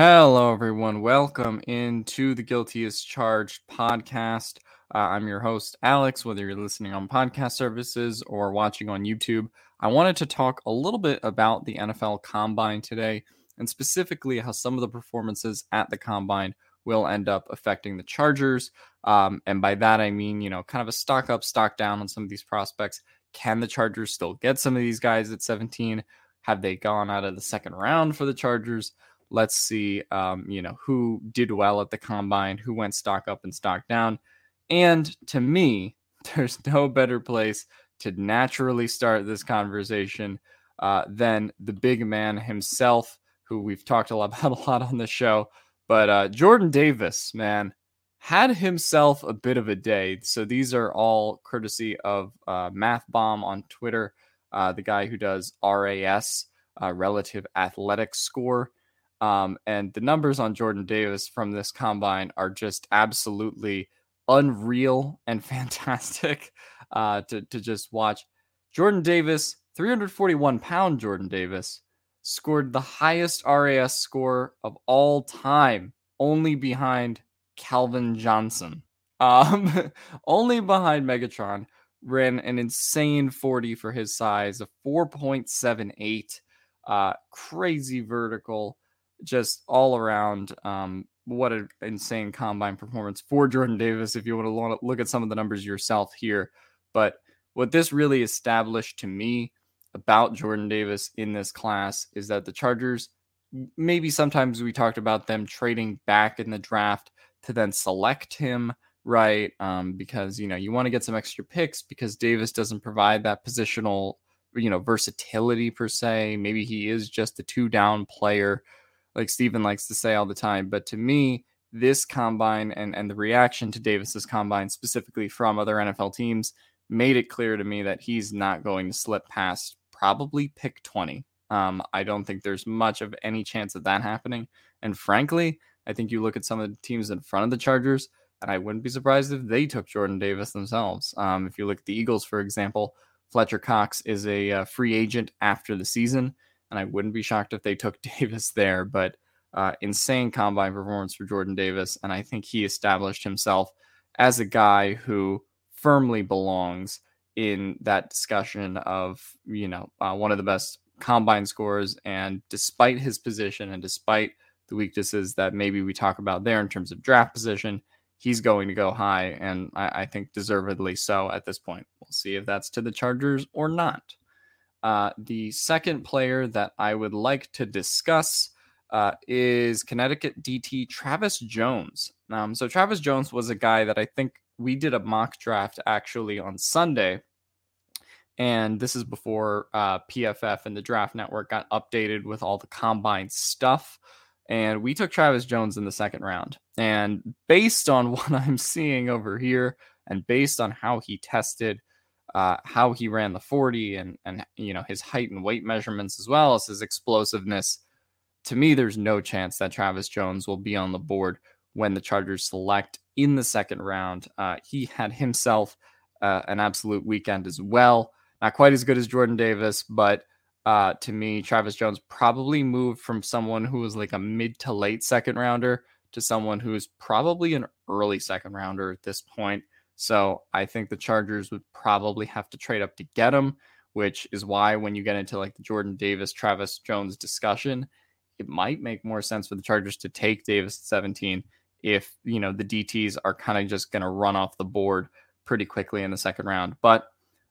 Hello, everyone. Welcome into the Guilty as Charged podcast. Uh, I'm your host, Alex. Whether you're listening on podcast services or watching on YouTube, I wanted to talk a little bit about the NFL Combine today, and specifically how some of the performances at the Combine will end up affecting the Chargers. Um, and by that, I mean, you know, kind of a stock up, stock down on some of these prospects. Can the Chargers still get some of these guys at 17? Have they gone out of the second round for the Chargers? Let's see, um, you know, who did well at the combine, who went stock up and stock down. And to me, there's no better place to naturally start this conversation uh, than the big man himself, who we've talked a lot about a lot on the show. But uh, Jordan Davis, man, had himself a bit of a day. So these are all courtesy of uh, Math Bomb on Twitter, uh, the guy who does RAS, uh, relative athletic score. Um, and the numbers on Jordan Davis from this combine are just absolutely unreal and fantastic uh, to, to just watch. Jordan Davis, 341 pound Jordan Davis, scored the highest RAS score of all time, only behind Calvin Johnson. Um, only behind Megatron, ran an insane 40 for his size, a 4.78, uh, crazy vertical just all around um, what an insane combine performance for Jordan Davis if you want to look at some of the numbers yourself here. But what this really established to me about Jordan Davis in this class is that the Chargers, maybe sometimes we talked about them trading back in the draft to then select him, right? Um, because, you know, you want to get some extra picks because Davis doesn't provide that positional, you know, versatility per se. Maybe he is just a two down player like Steven likes to say all the time. But to me, this combine and, and the reaction to Davis's combine, specifically from other NFL teams, made it clear to me that he's not going to slip past probably pick 20. Um, I don't think there's much of any chance of that happening. And frankly, I think you look at some of the teams in front of the Chargers, and I wouldn't be surprised if they took Jordan Davis themselves. Um, if you look at the Eagles, for example, Fletcher Cox is a uh, free agent after the season and I wouldn't be shocked if they took Davis there. But uh, insane combine performance for Jordan Davis, and I think he established himself as a guy who firmly belongs in that discussion of you know uh, one of the best combine scores. And despite his position and despite the weaknesses that maybe we talk about there in terms of draft position, he's going to go high, and I, I think deservedly so at this point. We'll see if that's to the Chargers or not. Uh, the second player that I would like to discuss uh, is Connecticut DT Travis Jones. Um, so, Travis Jones was a guy that I think we did a mock draft actually on Sunday. And this is before uh, PFF and the Draft Network got updated with all the combine stuff. And we took Travis Jones in the second round. And based on what I'm seeing over here, and based on how he tested, uh, how he ran the 40 and and you know his height and weight measurements as well as his explosiveness. To me, there's no chance that Travis Jones will be on the board when the Chargers select in the second round. Uh, he had himself uh, an absolute weekend as well. Not quite as good as Jordan Davis, but uh, to me, Travis Jones probably moved from someone who was like a mid to late second rounder to someone who is probably an early second rounder at this point. So I think the Chargers would probably have to trade up to get him, which is why when you get into like the Jordan Davis, Travis Jones discussion, it might make more sense for the Chargers to take Davis at 17 if, you know, the DTs are kind of just going to run off the board pretty quickly in the second round. But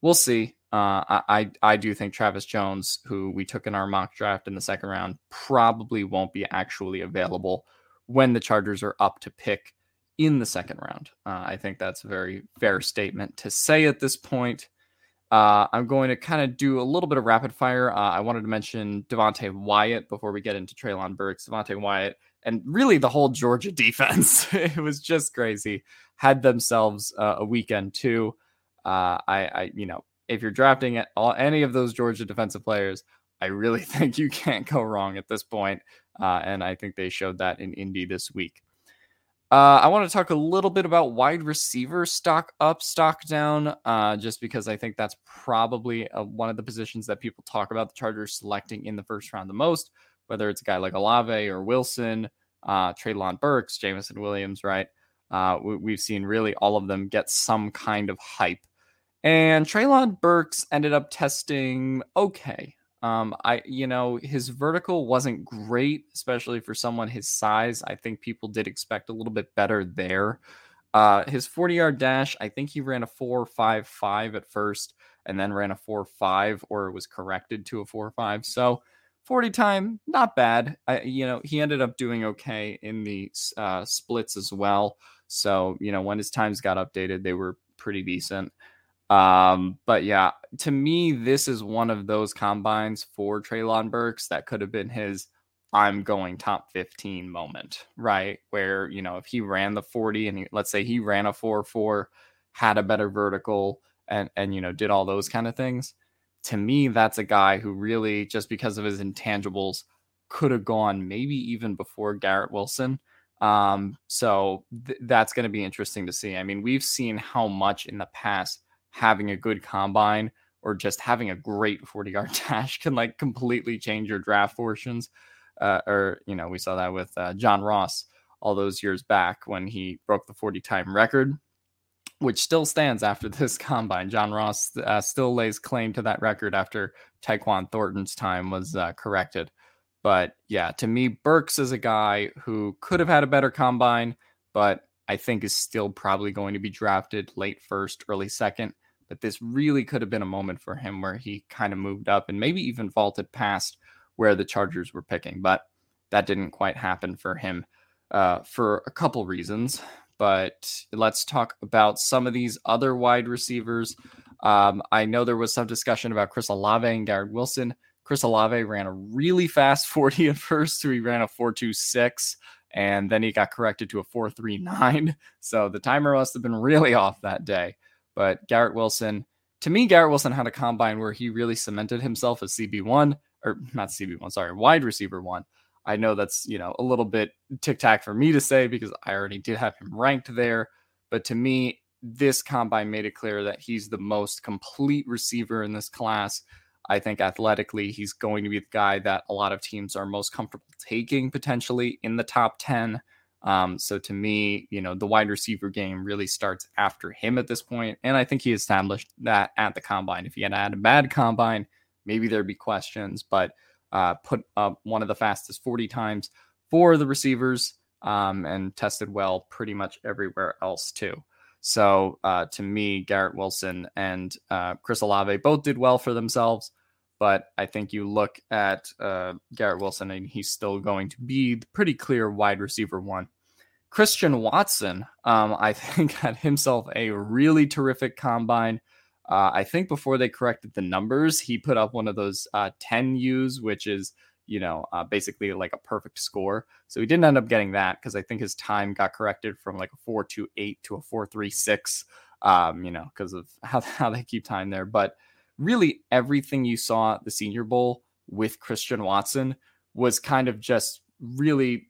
we'll see. Uh, I I do think Travis Jones, who we took in our mock draft in the second round, probably won't be actually available when the Chargers are up to pick in the second round. Uh, I think that's a very fair statement to say at this point. Uh, I'm going to kind of do a little bit of rapid fire. Uh, I wanted to mention Devonte Wyatt before we get into Treylon Burks. Devonte Wyatt and really the whole Georgia defense. it was just crazy. Had themselves uh, a weekend too. Uh, I, I, you know, if you're drafting all, any of those Georgia defensive players, I really think you can't go wrong at this point. Uh, and I think they showed that in Indy this week. Uh, I want to talk a little bit about wide receiver stock up, stock down, uh, just because I think that's probably a, uh, one of the positions that people talk about the Chargers selecting in the first round the most, whether it's a guy like Olave or Wilson, uh, Treylon Burks, Jameson Williams, right? Uh, we, have seen really all of them get some kind of hype and Treylon Burks ended up testing okay. Um, I, you know, his vertical wasn't great, especially for someone his size. I think people did expect a little bit better there. Uh, his 40 yard dash, I think he ran a 4.55 at first and then ran a 4.5 or it was corrected to a 4.5. So 40 time, not bad. I, you know, he ended up doing okay in the uh, splits as well. So, you know, when his times got updated, they were pretty decent. Um, but yeah, to me, this is one of those combines for Treylon Burks that could have been his I'm going top 15 moment, right? Where, you know, if he ran the 40 and he, let's say he ran a 4 4, had a better vertical, and, and, you know, did all those kind of things. To me, that's a guy who really, just because of his intangibles, could have gone maybe even before Garrett Wilson. Um, so th- that's going to be interesting to see. I mean, we've seen how much in the past having a good combine or just having a great 40 yard dash can like completely change your draft fortunes. Uh, or, you know, we saw that with uh, John Ross all those years back when he broke the 40 time record, which still stands after this combine. John Ross uh, still lays claim to that record after Tyquan Thornton's time was uh, corrected. But yeah, to me, Burks is a guy who could have had a better combine, but I think is still probably going to be drafted late first, early second. But this really could have been a moment for him where he kind of moved up and maybe even vaulted past where the Chargers were picking. But that didn't quite happen for him uh, for a couple reasons. But let's talk about some of these other wide receivers. Um, I know there was some discussion about Chris Olave and Garrett Wilson. Chris Olave ran a really fast 40 at first, so he ran a 4.26 and then he got corrected to a 439. So the timer must have been really off that day. But Garrett Wilson, to me, Garrett Wilson had a combine where he really cemented himself as CB1 or not CB1, sorry, wide receiver one. I know that's, you know, a little bit tic tac for me to say because I already did have him ranked there. But to me, this combine made it clear that he's the most complete receiver in this class. I think athletically, he's going to be the guy that a lot of teams are most comfortable taking potentially in the top 10. Um, so to me, you know, the wide receiver game really starts after him at this point, and I think he established that at the combine. If he had had a bad combine, maybe there'd be questions, but uh, put up one of the fastest 40 times for the receivers um, and tested well pretty much everywhere else too. So uh, to me, Garrett Wilson and uh, Chris Olave both did well for themselves. But I think you look at uh, Garrett Wilson, and he's still going to be the pretty clear wide receiver one. Christian Watson, um, I think, had himself a really terrific combine. Uh, I think before they corrected the numbers, he put up one of those uh, 10 U's, which is, you know, uh, basically like a perfect score. So he didn't end up getting that because I think his time got corrected from like a 428 to a 436, um, you know, because of how, how they keep time there. But really everything you saw at the Senior Bowl with Christian Watson was kind of just really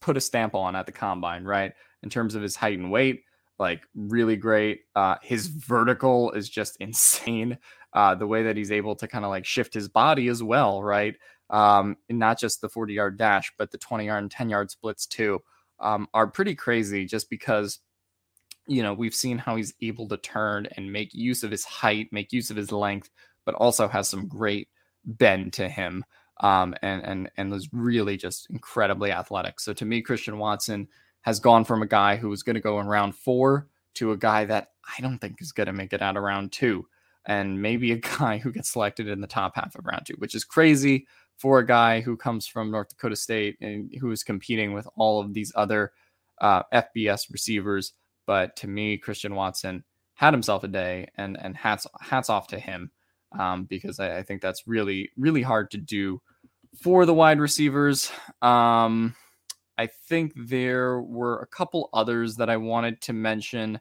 put a stamp on at the combine, right? In terms of his height and weight. like really great. Uh, his vertical is just insane. Uh, the way that he's able to kind of like shift his body as well, right? Um, not just the 40 yard dash, but the 20 yard and 10 yard splits too, um, are pretty crazy just because, you know, we've seen how he's able to turn and make use of his height, make use of his length, but also has some great bend to him. Um, and and and was really just incredibly athletic. So to me, Christian Watson has gone from a guy who was going to go in round four to a guy that I don't think is going to make it out of round two, and maybe a guy who gets selected in the top half of round two, which is crazy for a guy who comes from North Dakota State and who is competing with all of these other uh, FBS receivers. But to me, Christian Watson had himself a day, and and hats hats off to him um, because I, I, think that's really really hard to do for the wide receivers. Um, I think there were a couple others that I wanted to mention.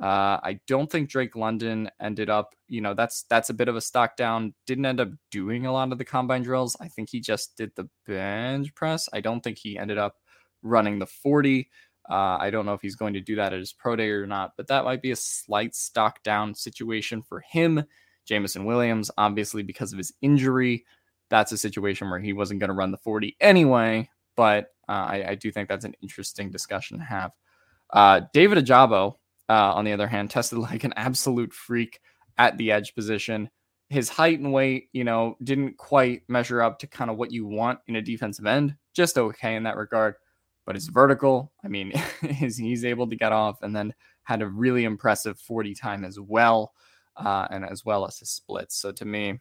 Uh, I don't think Drake London ended up, you know, that's that's a bit of a stock down. Didn't end up doing a lot of the combine drills. I think he just did the bench press. I don't think he ended up running the 40. Uh, I don't know if he's going to do that at his pro day or not, but that might be a slight stock down situation for him. Jameson Williams, obviously, because of his injury, that's a situation where he wasn't going to run the 40 anyway. But uh, I, I, do think that's an interesting discussion to have. Uh, David Ojabo, uh, on the other hand, tested like an absolute freak at the edge position. His height and weight, you know, didn't quite measure up to kind of what you want in a defensive end. Just okay in that regard. But it's vertical, I mean, he's able to get off and then had a really impressive 40 time as well, uh, and as well as his splits. So to me,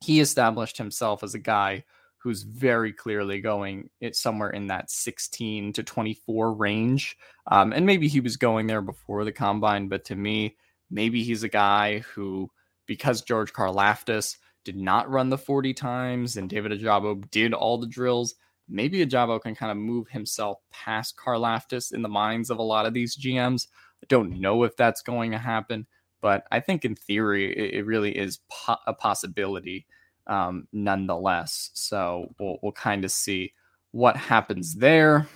he established himself as a guy who's very clearly going it somewhere in that 16 to 24 range. Um, and maybe he was going there before the combine, but to me, maybe he's a guy who, because George Karlaftis did not run the 40 times and David Ojabo did all the drills, maybe Ojabo can kind of move himself past Karlaftis in the minds of a lot of these GMs. I don't know if that's going to happen, but I think in theory, it, it really is po- a possibility um, nonetheless. So we'll, we'll kind of see what happens there.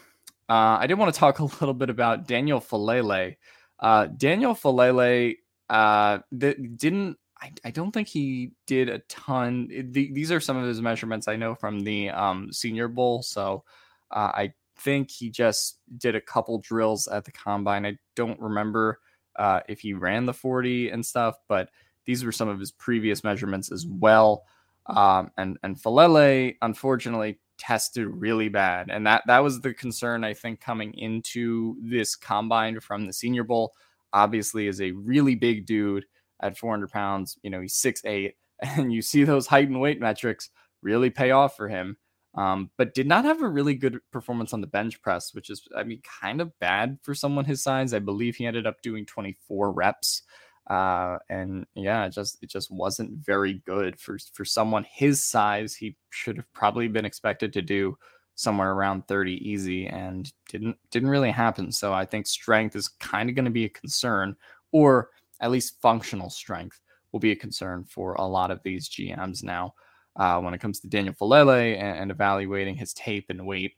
Uh, I did want to talk a little bit about Daniel Faalele. Uh, Daniel Faalele uh, th- didn't. I, I, don't think he did a ton. The, these are some of his measurements I know from the um, Senior Bowl. So uh, I think he just did a couple drills at the combine. I don't remember uh, if he ran the 40 and stuff, but these were some of his previous measurements as well. Um, and and Faalele unfortunately tested really bad, and that that was the concern I think coming into this combine from the Senior Bowl. Obviously, is a really big dude at 400 pounds. You know, he's six eight, and you see those height and weight metrics really pay off for him. Um, but did not have a really good performance on the bench press, which is, I mean, kind of bad for someone his size. I believe he ended up doing 24 reps. Uh, and yeah, it just it just wasn't very good for for someone his size. He should have probably been expected to do somewhere around 30 easy and didn't didn't really happen. So I think strength is kind of going to be a concern, or at least functional strength will be a concern for a lot of these GMs now uh, when it comes to Daniel Faalele and, and evaluating his tape and weight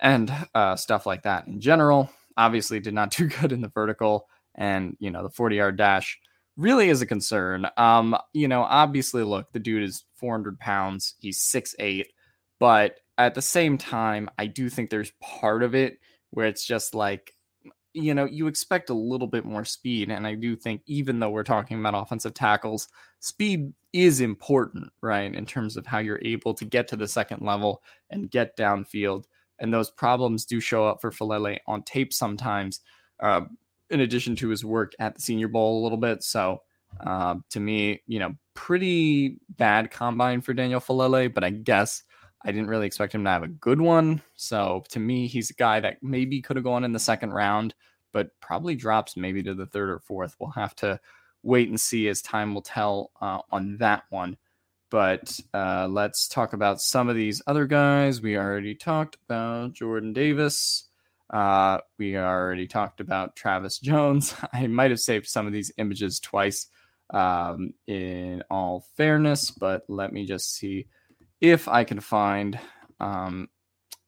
and uh, stuff like that in general. Obviously, did not do good in the vertical and you know the 40 yard dash really is a concern. Um, you know, obviously, look, the dude is 400 pounds, he's six eight, but at the same time, I do think there's part of it where it's just like, you know, you expect a little bit more speed. And I do think, even though we're talking about offensive tackles, speed is important, right? In terms of how you're able to get to the second level and get downfield. And those problems do show up for Faalele on tape sometimes. Uh, in addition to his work at the Senior Bowl a little bit. So uh, to me, you know, pretty bad combine for Daniel Faalele, but I guess I didn't really expect him to have a good one. So to me, he's a guy that maybe could have gone in the second round, but probably drops maybe to the third or fourth. We'll have to wait and see as time will tell uh, on that one. But uh, let's talk about some of these other guys. We already talked about Jordan Davis. Uh, we already talked about Travis Jones. I might have saved some of these images twice um, in all fairness, but let me just see if I can find um,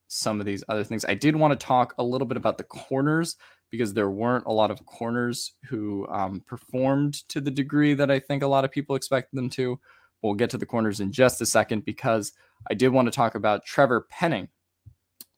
some of these other things. I did want to talk a little bit about the corners because there weren't a lot of corners who um, performed to the degree that I think a lot of people expect them to. We'll get to the corners in just a second because I did want to talk about Trevor Penning.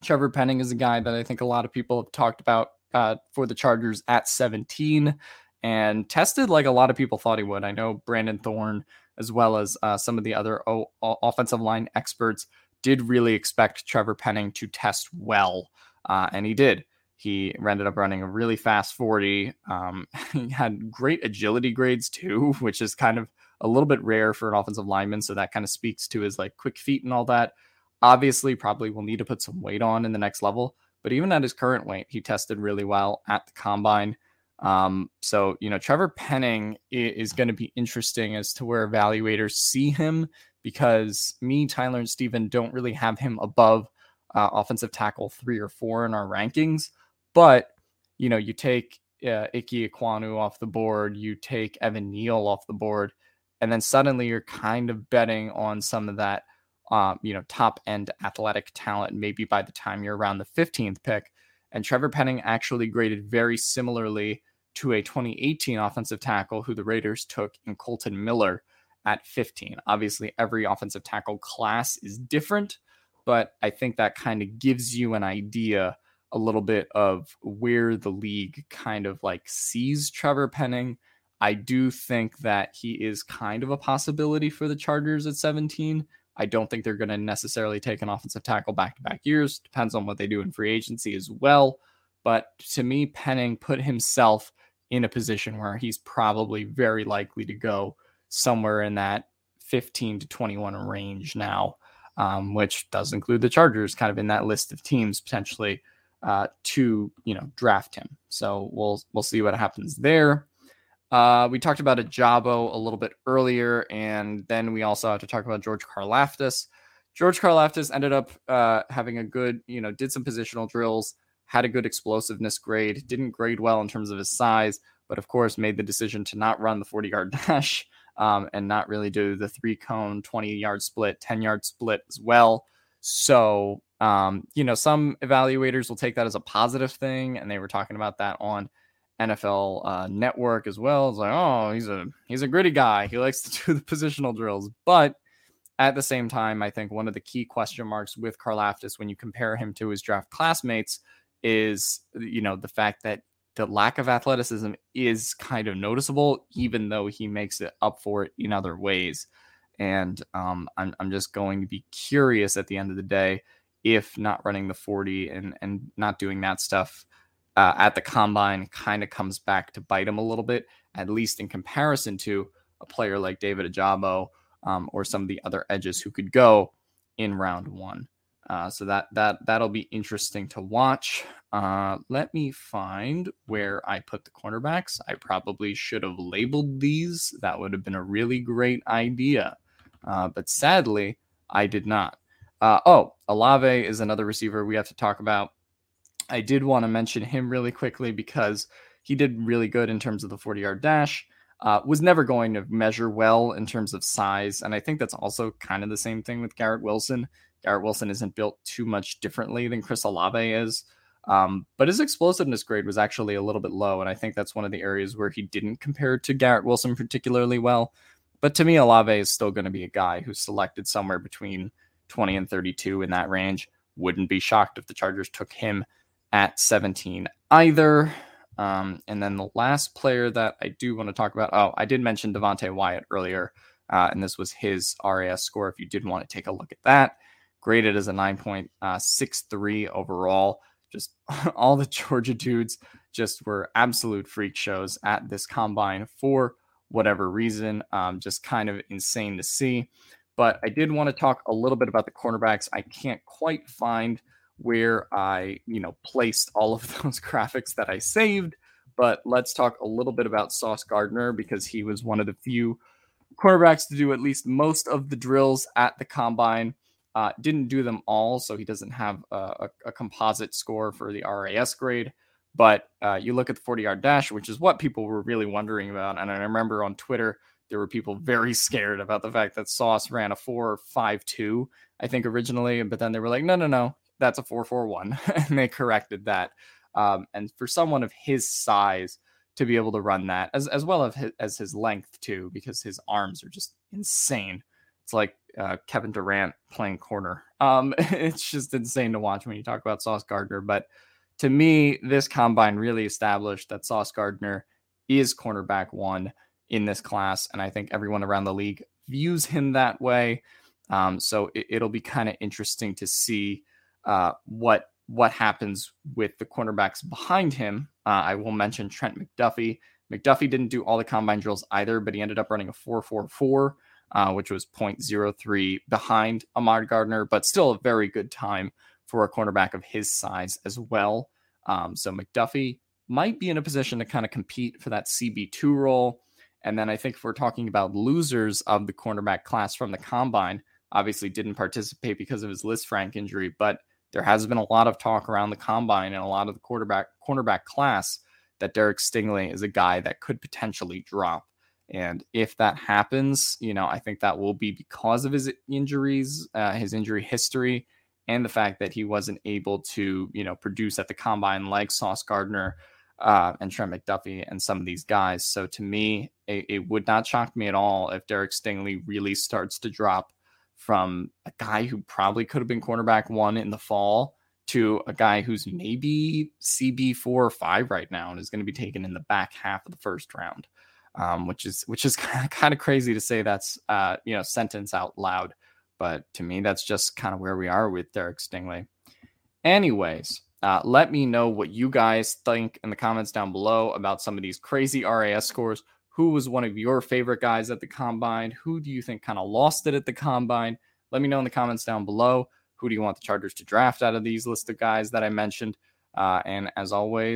Trevor Penning is a guy that I think a lot of people have talked about uh, for the Chargers at 17 and tested like a lot of people thought he would. I know Brandon Thorn, as well as uh, some of the other o- offensive line experts, did really expect Trevor Penning to test well, uh, and he did. He ended up running a really fast 40. Um, he had great agility grades too, which is kind of a little bit rare for an offensive lineman. So that kind of speaks to his like quick feet and all that. Obviously, probably will need to put some weight on in the next level. But even at his current weight, he tested really well at the combine. Um, so, you know, Trevor Penning is going to be interesting as to where evaluators see him because me, Tyler, and Steven don't really have him above uh, offensive tackle three or four in our rankings. But you know, you take uh, Ike Ekwonu off the board, you take Evan Neal off the board, and then suddenly you're kind of betting on some of that, um, you know, top end athletic talent. Maybe by the time you're around the 15th pick, and Trevor Penning actually graded very similarly to a 2018 offensive tackle who the Raiders took in Kolton Miller at 15. Obviously, every offensive tackle class is different, but I think that kind of gives you an idea a little bit of where the league kind of like sees Trevor Penning. I do think that he is kind of a possibility for the Chargers at 17. I don't think they're going to necessarily take an offensive tackle back to back years. Depends on what they do in free agency as well. But to me, Penning put himself in a position where he's probably very likely to go somewhere in that 15 to 21 range now, um, which does include the Chargers kind of in that list of teams potentially uh, to you know draft him. So we'll we'll see what happens there. Uh, we talked about Ojabo a little bit earlier, and then we also have to talk about George Karlaftis. George Karlaftis ended up uh, having a good, you know, did some positional drills, had a good explosiveness grade, didn't grade well in terms of his size, but of course made the decision to not run the 40 yard dash um, and not really do the three cone 20 yard split, 10 yard split as well. So um, you know, some evaluators will take that as a positive thing, and they were talking about that on NFL uh, Network as well. It's like, oh, he's a he's a gritty guy. He likes to do the positional drills, but at the same time, I think one of the key question marks with Karlaftis when you compare him to his draft classmates is, you know, the fact that the lack of athleticism is kind of noticeable, even though he makes it up for it in other ways. And um, I'm, I'm just going to be curious at the end of the day if not running the 40 and and not doing that stuff uh, at the combine kind of comes back to bite him a little bit, at least in comparison to a player like David Ojabo um, or some of the other edges who could go in round one. Uh, so that that that'll be interesting to watch. Uh, let me find where I put the cornerbacks. I probably should have labeled these. That would have been a really great idea, uh, but sadly I did not. Uh, oh, Olave is another receiver we have to talk about. I did want to mention him really quickly because he did really good in terms of the 40 yard dash. Uh, was never going to measure well in terms of size. And I think that's also kind of the same thing with Garrett Wilson. Garrett Wilson isn't built too much differently than Chris Olave is. Um, but his explosiveness grade was actually a little bit low. And I think that's one of the areas where he didn't compare to Garrett Wilson particularly well. But to me, Olave is still going to be a guy who's selected somewhere between 20 and 32 in that range. Wouldn't be shocked if the Chargers took him at 17 either. Um, and then the last player that I do want to talk about, oh, I did mention Devonte Wyatt earlier, uh, and this was his RAS score. If you did want to take a look at that, graded as a 9.63 uh, overall. Just all the Georgia dudes just were absolute freak shows at this combine for whatever reason. Um, just kind of insane to see. But I did want to talk a little bit about the cornerbacks. I can't quite find where I, you know, placed all of those graphics that I saved, but let's talk a little bit about Sauce Gardner because he was one of the few cornerbacks to do at least most of the drills at the combine. Uh, didn't do them all, so he doesn't have a, a, composite score for the RAS grade. But uh, you look at the 40 yard dash, which is what people were really wondering about. And I remember on Twitter, there were people very scared about the fact that Sauce ran a four five two, I think originally, but then they were like, no, no, no, that's a four four one, and they corrected that. Um, and for someone of his size to be able to run that, as, as well as his, as his length, too, because his arms are just insane. It's like uh, Kevin Durant playing corner. Um, it's just insane to watch when you talk about Sauce Gardner. But to me, this combine really established that Sauce Gardner is cornerback one in this class. And I think everyone around the league views him that way. Um, so it, will be kind of interesting to see uh, what what happens with the cornerbacks behind him. Uh, I will mention Trent McDuffie. McDuffie didn't do all the combine drills either, but he ended up running a 4.44, uh, which was 0.03 behind Ahmad Gardner, but still a very good time for a cornerback of his size as well. Um, so McDuffie might be in a position to kind of compete for that CB2 role. And then I think if we're talking about losers of the cornerback class from the combine, obviously didn't participate because of his Lisfranc injury, but there has been a lot of talk around the combine and a lot of the quarterback cornerback class that Derek Stingley is a guy that could potentially drop. And if that happens, you know, I think that will be because of his injuries, uh, his injury history, and the fact that he wasn't able to, you know, produce at the combine like Sauce Gardner uh, and Trent McDuffie and some of these guys. So to me, it, it would not shock me at all if Derek Stingley really starts to drop from a guy who probably could have been cornerback one in the fall to a guy who's maybe CB four or five right now and is going to be taken in the back half of the first round, um, which is which is kind of crazy to say that's uh, you know sentence out loud, but to me that's just kind of where we are with Derek Stingley. Anyways, uh, let me know what you guys think in the comments down below about some of these crazy RAS scores. Who was one of your favorite guys at the combine? Who do you think kind of lost it at the combine? Let me know in the comments down below. Who do you want the Chargers to draft out of these list of guys that I mentioned? Uh, and as always,